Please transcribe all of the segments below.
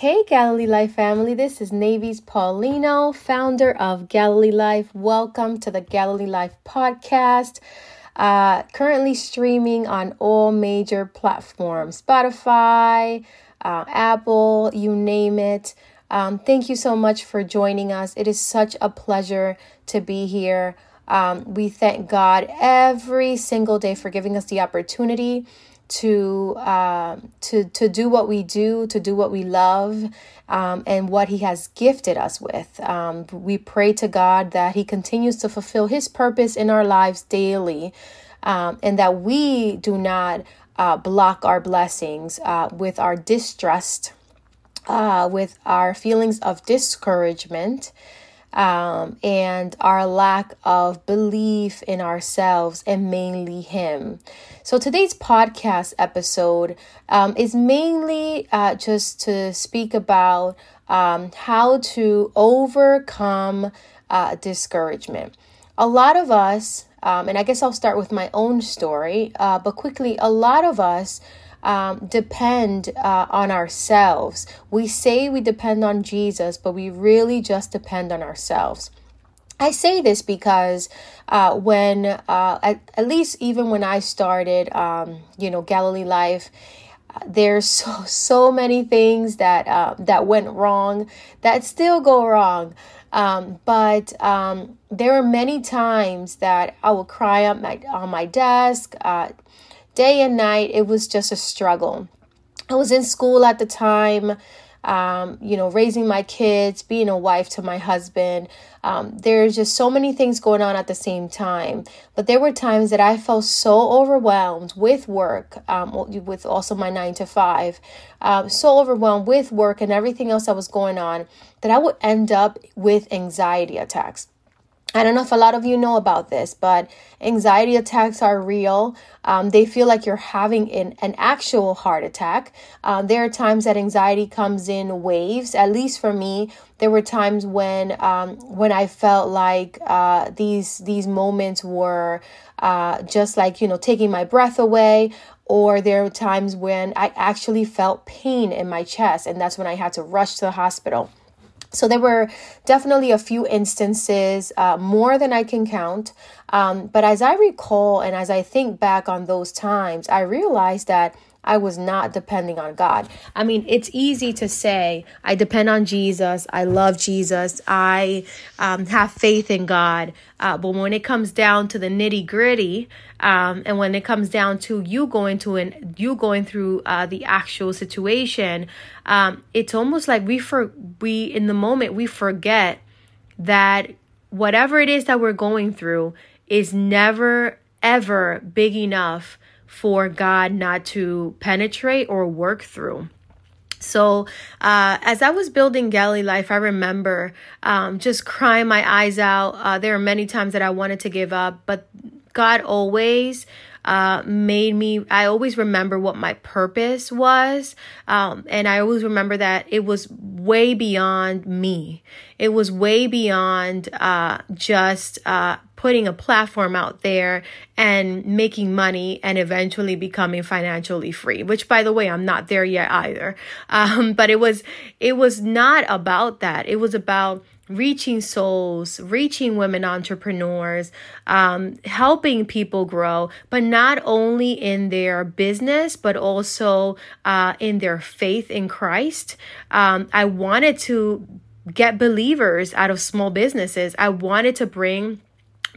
Hey, Galilee Life family, this is Navy's Paulino, founder of Galilee Life. Welcome to the Galilee Life podcast. Uh, currently streaming on all major platforms Spotify, uh, Apple, you name it. Um, thank you so much for joining us. It is such a pleasure to be here. Um, we thank God every single day for giving us the opportunity to uh, to to do what we do, to do what we love, um, and what He has gifted us with. Um, we pray to God that He continues to fulfill His purpose in our lives daily, um, and that we do not uh, block our blessings uh, with our distrust, uh, with our feelings of discouragement um, and our lack of belief in ourselves and mainly Him. So, today's podcast episode um, is mainly uh, just to speak about um, how to overcome uh, discouragement. A lot of us, um, and I guess I'll start with my own story, uh, but quickly, a lot of us um, depend uh, on ourselves. We say we depend on Jesus, but we really just depend on ourselves. I say this because uh, when, uh, at, at, least even when I started, um, you know, Galilee Life, uh, there's so so many things that uh, that went wrong that still go wrong. Um, but um, there are many times that I will cry up my, on my desk. Uh, day and night, it was just a struggle. I was in school at the time, um, you know, raising my kids, being a wife to my husband. Um, there's just so many things going on at the same time. But there were times that I felt so overwhelmed with work, um, with also my nine to five, um, so overwhelmed with work and everything else that was going on that I would end up with anxiety attacks. I don't know if a lot of you know about this, but anxiety attacks are real. Um, they feel like you're having an, an actual heart attack. Um, there are times that anxiety comes in waves. At least for me, there were times when um, when I felt like uh, these these moments were uh, just like you know taking my breath away. Or there were times when I actually felt pain in my chest, and that's when I had to rush to the hospital. So there were definitely a few instances, uh, more than I can count. Um, but as I recall and as I think back on those times, I realized that I was not depending on God. I mean, it's easy to say, I depend on Jesus. I love Jesus. I um, have faith in God. Uh, but when it comes down to the nitty gritty, um, and when it comes down to you going to an you going through uh, the actual situation, um, it's almost like we for we in the moment we forget that whatever it is that we're going through is never ever big enough for God not to penetrate or work through. So, uh, as I was building Galilee Life, I remember um, just crying my eyes out. Uh, there are many times that I wanted to give up, but God always uh, made me, I always remember what my purpose was. Um, and I always remember that it was way beyond me. It was way beyond uh, just uh, putting a platform out there and making money and eventually becoming financially free which by the way i'm not there yet either um, but it was it was not about that it was about reaching souls, reaching women entrepreneurs, um, helping people grow, but not only in their business, but also uh, in their faith in Christ. Um, I wanted to get believers out of small businesses. I wanted to bring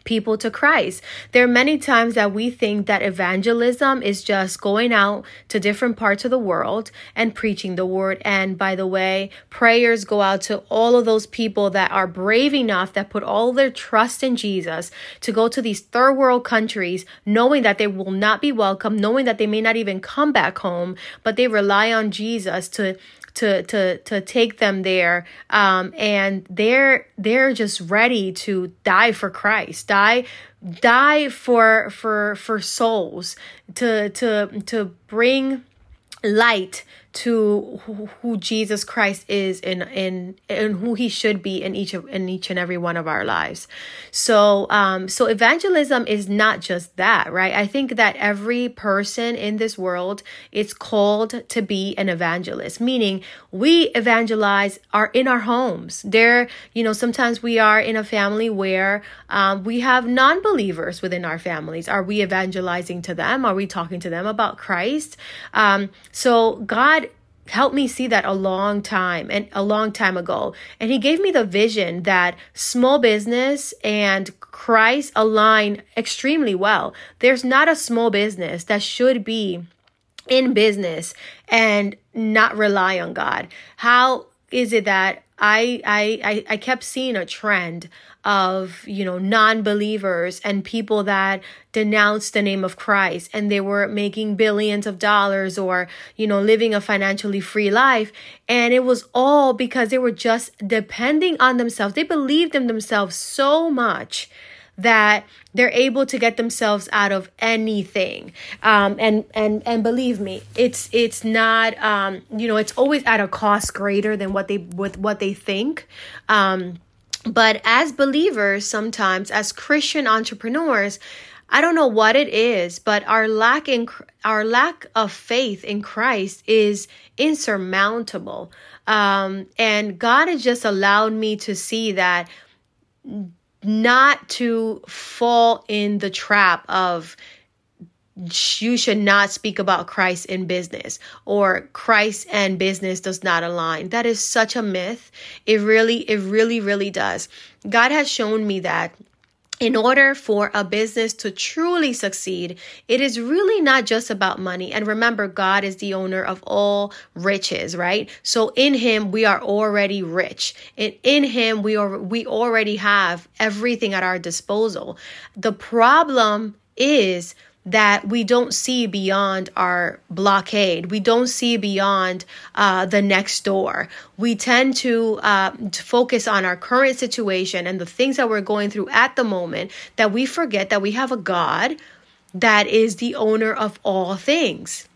people to Christ. There are many times that we think that evangelism is just going out to different parts of the world and preaching the word. And by the way, prayers go out to all of those people that are brave enough, that put all their trust in Jesus to go to these third world countries, knowing that they will not be welcome, knowing that they may not even come back home, but they rely on Jesus to to to to take them there um, and they're they're just ready to die for Christ die die for for for souls to to to bring light to who Jesus Christ is in in and who he should be in each of in each and every one of our lives. So um so evangelism is not just that, right? I think that every person in this world is called to be an evangelist, meaning we evangelize are in our homes. There, you know, sometimes we are in a family where um, we have non-believers within our families. Are we evangelizing to them? Are we talking to them about Christ? Um, so God helped me see that a long time and a long time ago. And he gave me the vision that small business and Christ align extremely well. There's not a small business that should be in business and not rely on God. How is it that I I I kept seeing a trend of you know non-believers and people that denounced the name of Christ and they were making billions of dollars or you know living a financially free life. And it was all because they were just depending on themselves. They believed in themselves so much that they're able to get themselves out of anything um, and and and believe me it's it's not um, you know it's always at a cost greater than what they with what they think um, but as believers, sometimes as Christian entrepreneurs, I don't know what it is, but our lack in our lack of faith in Christ is insurmountable. Um, and God has just allowed me to see that not to fall in the trap of you should not speak about Christ in business or Christ and business does not align. That is such a myth. It really, it really, really does. God has shown me that in order for a business to truly succeed, it is really not just about money. And remember, God is the owner of all riches, right? So in Him, we are already rich. And in Him, we are, we already have everything at our disposal. The problem is that we don't see beyond our blockade. We don't see beyond uh, the next door. We tend to, uh, to focus on our current situation and the things that we're going through at the moment that we forget that we have a God that is the owner of all things.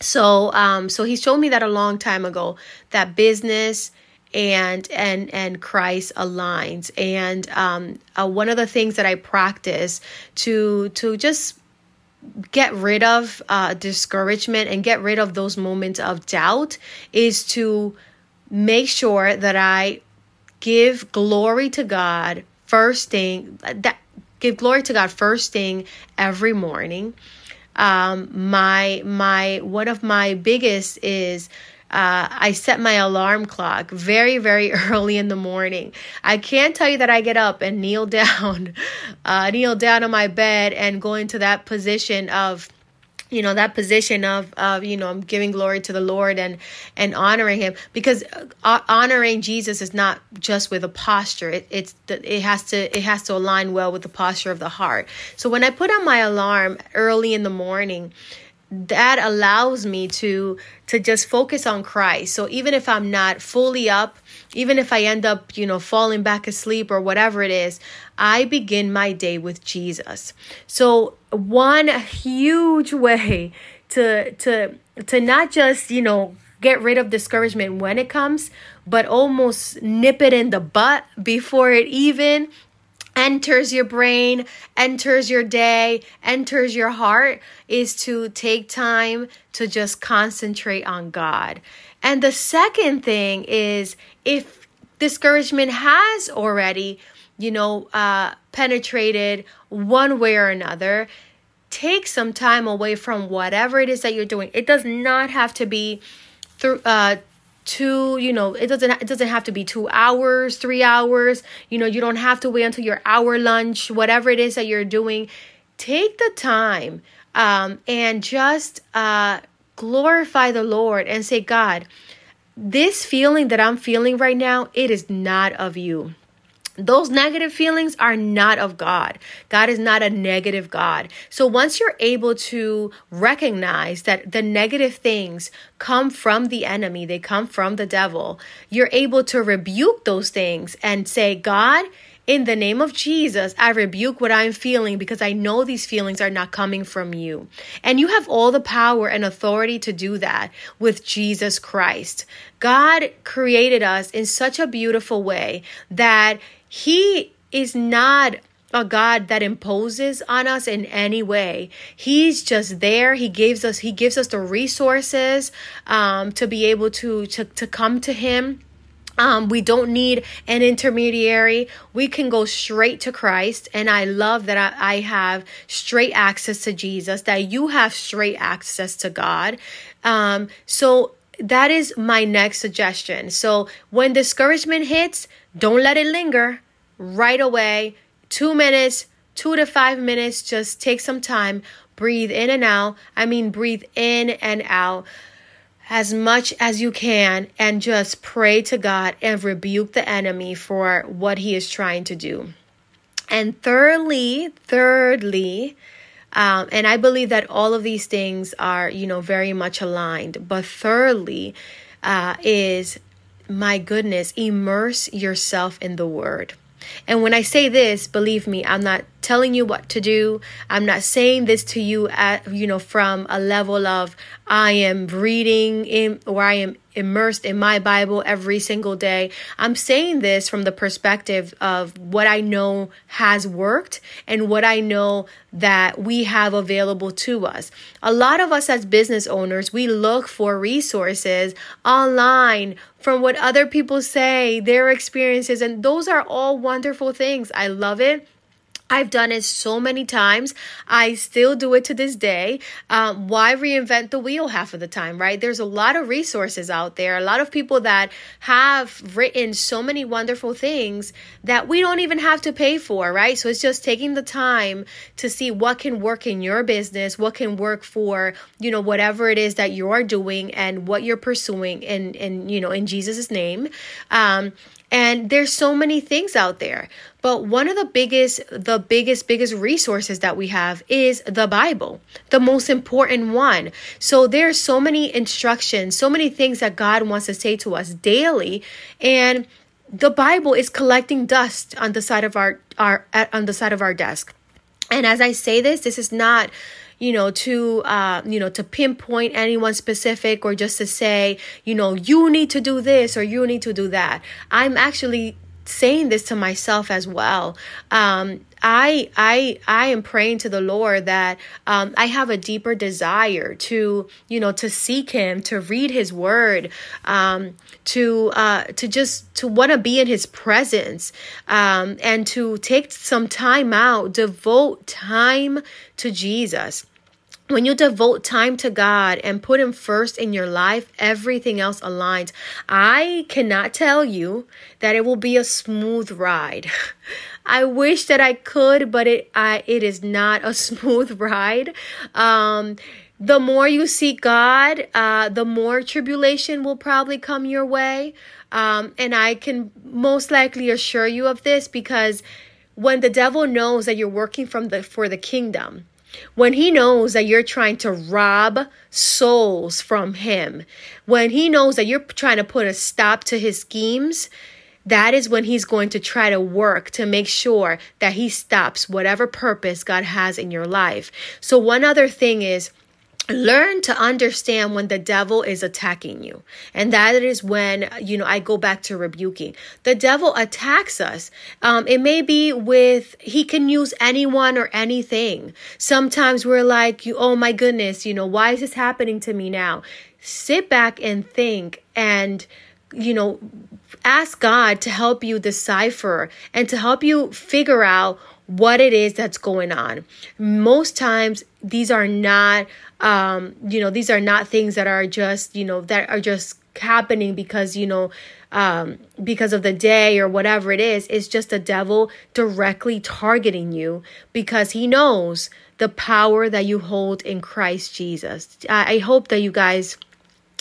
So, um, so he showed me that a long time ago that business and and and Christ aligns. And um, uh, one of the things that I practice to to just get rid of uh, discouragement and get rid of those moments of doubt is to make sure that I give glory to God first thing that give glory to God first thing every morning. Um, my my one of my biggest is uh, I set my alarm clock very, very early in the morning. I can't tell you that I get up and kneel down, uh, kneel down on my bed and go into that position of you know that position of of you know i'm giving glory to the lord and and honoring him. Because uh, honoring jesus is not just with a posture. It, it's it has to it has to align well with the posture of the heart. So when i put on my alarm early in the morning that allows me to to just focus on Christ. So even if I'm not fully up, even if I end up, you know, falling back asleep or whatever it is, I begin my day with Jesus. So one huge way to to to not just, you know, get rid of discouragement when it comes, but almost nip it in the butt before it even enters your brain, enters your day, enters your heart is to take time to just concentrate on God. And the second thing is if discouragement has already, you know, uh, penetrated one way or another, take some time away from whatever it is that you're doing. It does not have to be through uh, two you know it doesn't it doesn't have to be two hours three hours. You know you don't have to wait until your hour lunch whatever it is that you're doing. Take the time um, and just uh, glorify the lord and say god this feeling that i'm feeling right now it is not of you those negative feelings are not of God. God is not a negative God. So once you're able to recognize that the negative things come from the enemy, they come from the devil, you're able to rebuke those things and say, God, in the name of Jesus, I rebuke what I'm feeling because I know these feelings are not coming from you. And you have all the power and authority to do that with Jesus Christ. God created us in such a beautiful way that He is not a God that imposes on us in any way. He's just there. He gives us he gives us the resources um, to be able to to to come to him. Um, we don't need an intermediary. We can go straight to Christ. And I love that I, I have straight access to Jesus, that you have straight access to God. Um, so that is my next suggestion. So when discouragement hits, don't let it linger right away two minutes, two to five minutes. Just take some time, breathe in and out. I mean, breathe in and out as much as you can and just pray to God and rebuke the enemy for what he is trying to do. And thirdly, thirdly, um, and I believe that all of these things are, you know, very much aligned. But thirdly, uh, is my goodness, immerse yourself in the word. And when I say this, believe me, I'm not telling you what to do. I'm not saying this to you at you know from a level of I am reading in or I am immersed in my Bible every single day. I'm saying this from the perspective of what I know has worked and what I know that we have available to us. A lot of us as business owners, we look for resources online from what other people say, their experiences, and those are all wonderful things. I love it. I've done it so many times. I still do it to this day. Um, why reinvent the wheel half of the time, right? There's a lot of resources out there, a lot of people that have written so many wonderful things that we don't even have to pay for, right? So it's just taking the time to see what can work in your business, what can work for, you know, whatever it is that you are doing and what you're pursuing in, in you know, in Jesus' name. Um, and there's so many things out there. But one of the biggest, the biggest, biggest resources that we have is the Bible, the most important one. So there's so many instructions, so many things that God wants to say to us daily. And the Bible is collecting dust on the side of our, our on the side of our desk. And as I say this, this is not you know to uh you know to pinpoint anyone specific or just to say you know you need to do this or you need to do that i'm actually saying this to myself as well. Um, I I I am praying to the Lord that um, I have a deeper desire to you know to seek Him, to read His Word, um, to uh, to just to want to be in His presence, um, and to take some time out, devote time to Jesus when you devote time to God and put Him first in your life, everything else aligns. I cannot tell you that it will be a smooth ride. I wish that I could, but it I, it is not a smooth ride. Um, the more you seek God, uh, the more tribulation will probably come your way. Um, and I can most likely assure you of this because when the devil knows that you're working from the for the kingdom, when he knows that you're trying to rob souls from him, when he knows that you're trying to put a stop to his schemes, that is when he's going to try to work to make sure that he stops whatever purpose God has in your life. So, one other thing is, learn to understand when the devil is attacking you. And that is when you know i go back to rebuking. The devil attacks us. Um it may be with he can use anyone or anything. Sometimes we're like oh my goodness you know why is this happening to me now? Sit back and think and you know ask god to help you decipher and to help you figure out what it is that's going on. Most times, these are not, um, you know, these are not things that are just, you know, that are just happening because, you know, um, because of the day or whatever it is. It's just the devil directly targeting you because he knows the power that you hold in Christ Jesus. I, I hope that you guys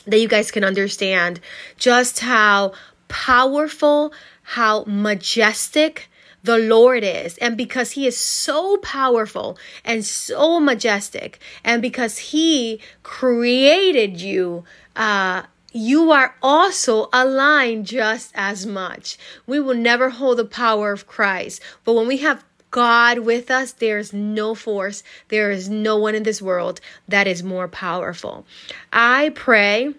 that you guys can understand just how powerful, how majestic the Lord is, and because He is so powerful and so majestic, and because He created you uh, you are also aligned just as much. We will never hold the power of Christ. But when we have God with us, there is no force, there is no one in this world that is more powerful. I pray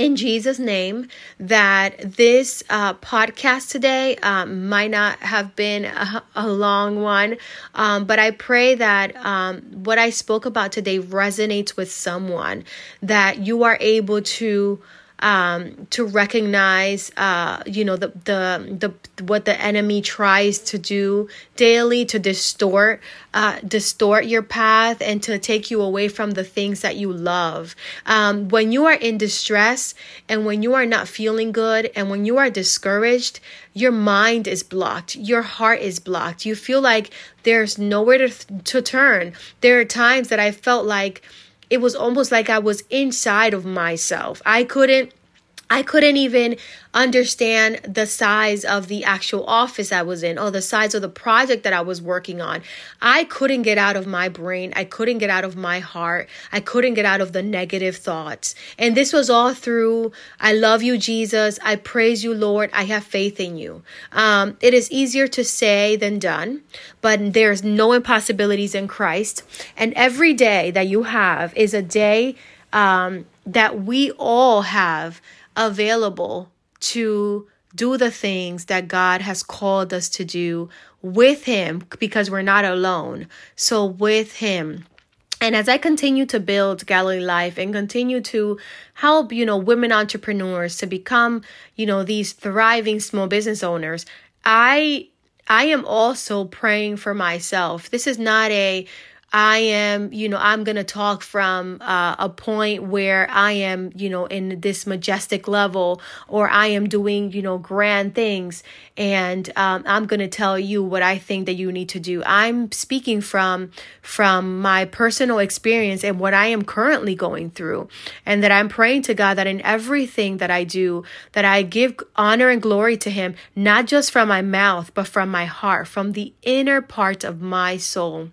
in Jesus' name that this uh, podcast today um, might not have been a, a long one, um, but I pray that um, what I spoke about today resonates with someone, that you are able to um, to recognize, uh, you know, the, the the what the enemy tries to do daily to distort, uh, distort your path and to take you away from the things that you love. Um, when you are in distress and when you are not feeling good and when you are discouraged, your mind is blocked, your heart is blocked. You feel like there's nowhere to to turn. There are times that I felt like it was almost like I was inside of myself. I couldn't I couldn't even understand the size of the actual office I was in or the size of the project that I was working on. I couldn't get out of my brain. I couldn't get out of my heart. I couldn't get out of the negative thoughts. And this was all through I love you, Jesus. I praise you, Lord. I have faith in you. Um, it is easier to say than done, but there's no impossibilities in Christ. And every day that you have is a day um, that we all have available to do the things that God has called us to do with Him because we're not alone. So, with Him. And as I continue to build Galilee Life and continue to help, you know, women entrepreneurs to become, you know, these thriving small business owners, I I am also praying for myself. This is not a I am, you know, I'm going to talk from uh, a point where I am, you know, in this majestic level or I am doing, you know, grand things. And um, I'm going to tell you what I think that you need to do. I'm speaking from, from my personal experience and what I am currently going through. And that I'm praying to God that in everything that I do, that I give honor and glory to Him, not just from my mouth, but from my heart, from the inner part of my soul.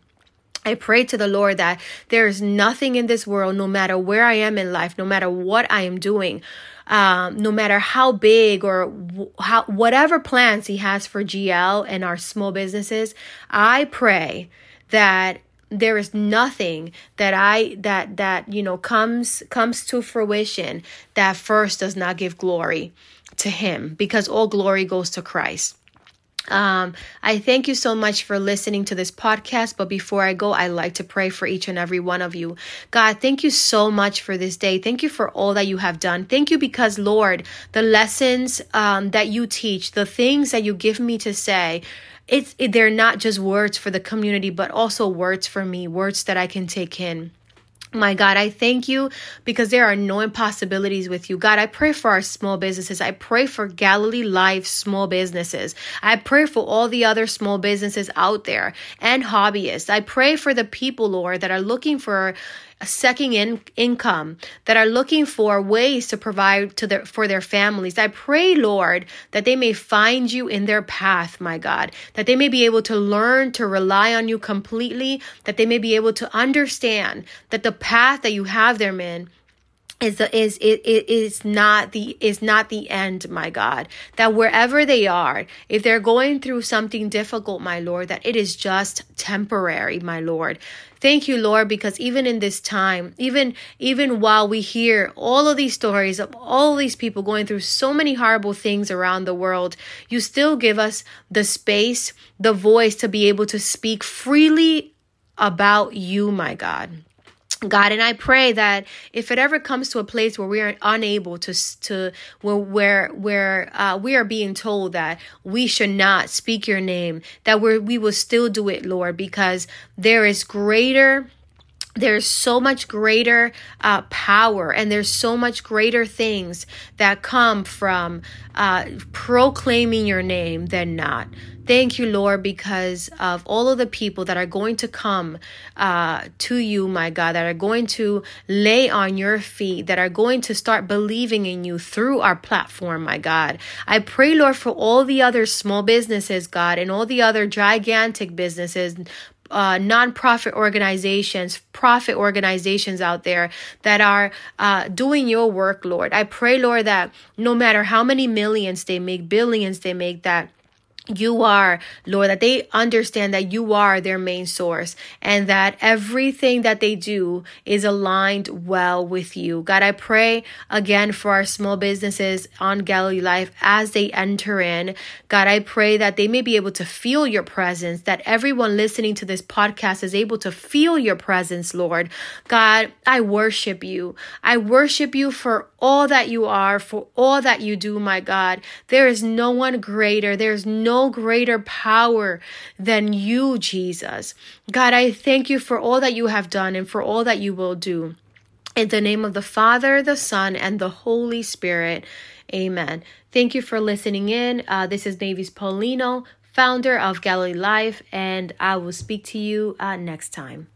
I pray to the Lord that there is nothing in this world, no matter where I am in life, no matter what I am doing, um, no matter how big or how whatever plans He has for GL and our small businesses, I pray that there is nothing that I that that you know comes comes to fruition that first does not give glory to Him, because all glory goes to Christ. Um, I thank you so much for listening to this podcast. But before I go, I like to pray for each and every one of you. God, thank you so much for this day. Thank you for all that you have done. Thank you because, Lord, the lessons um, that you teach, the things that you give me to say, it's it, they're not just words for the community, but also words for me, words that I can take in. My God, I thank you because there are no impossibilities with you. God, I pray for our small businesses. I pray for Galilee Life small businesses. I pray for all the other small businesses out there and hobbyists. I pray for the people, Lord, that are looking for a second in- income that are looking for ways to provide to their for their families. I pray, Lord, that they may find you in their path, my God, that they may be able to learn to rely on you completely, that they may be able to understand that the path that you have them in is the is it, it is not the is not the end my god. That wherever they are if they're going through something difficult my lord that it is just temporary my lord. Thank you lord because even in this time even even while we hear all of these stories of all these people going through so many horrible things around the world you still give us the space the voice to be able to speak freely about you my god God, and I pray that if it ever comes to a place where we are unable to to where where where uh, we are being told that we should not speak your name, that we we will still do it, Lord, because there is greater there's so much greater uh, power and there's so much greater things that come from uh, proclaiming your name than not. Thank you, Lord, because of all of the people that are going to come uh, to you, my God, that are going to lay on your feet, that are going to start believing in you through our platform, my God. I pray, Lord, for all the other small businesses, God, and all the other gigantic businesses, uh, nonprofit organizations, profit organizations out there that are uh, doing your work, Lord. I pray, Lord, that no matter how many millions they make, billions they make, that you are, Lord, that they understand that you are their main source and that everything that they do is aligned well with you. God, I pray again for our small businesses on Galilee Life as they enter in. God, I pray that they may be able to feel your presence, that everyone listening to this podcast is able to feel your presence, Lord. God, I worship you. I worship you for all that you are, for all that you do, my God. There is no one greater. There is no greater power than you, Jesus. God, I thank you for all that you have done and for all that you will do. In the name of the Father, the Son, and the Holy Spirit. Amen. Thank you for listening in. Uh, this is Navy's Paulino, founder of Galilee Life, and I will speak to you uh, next time.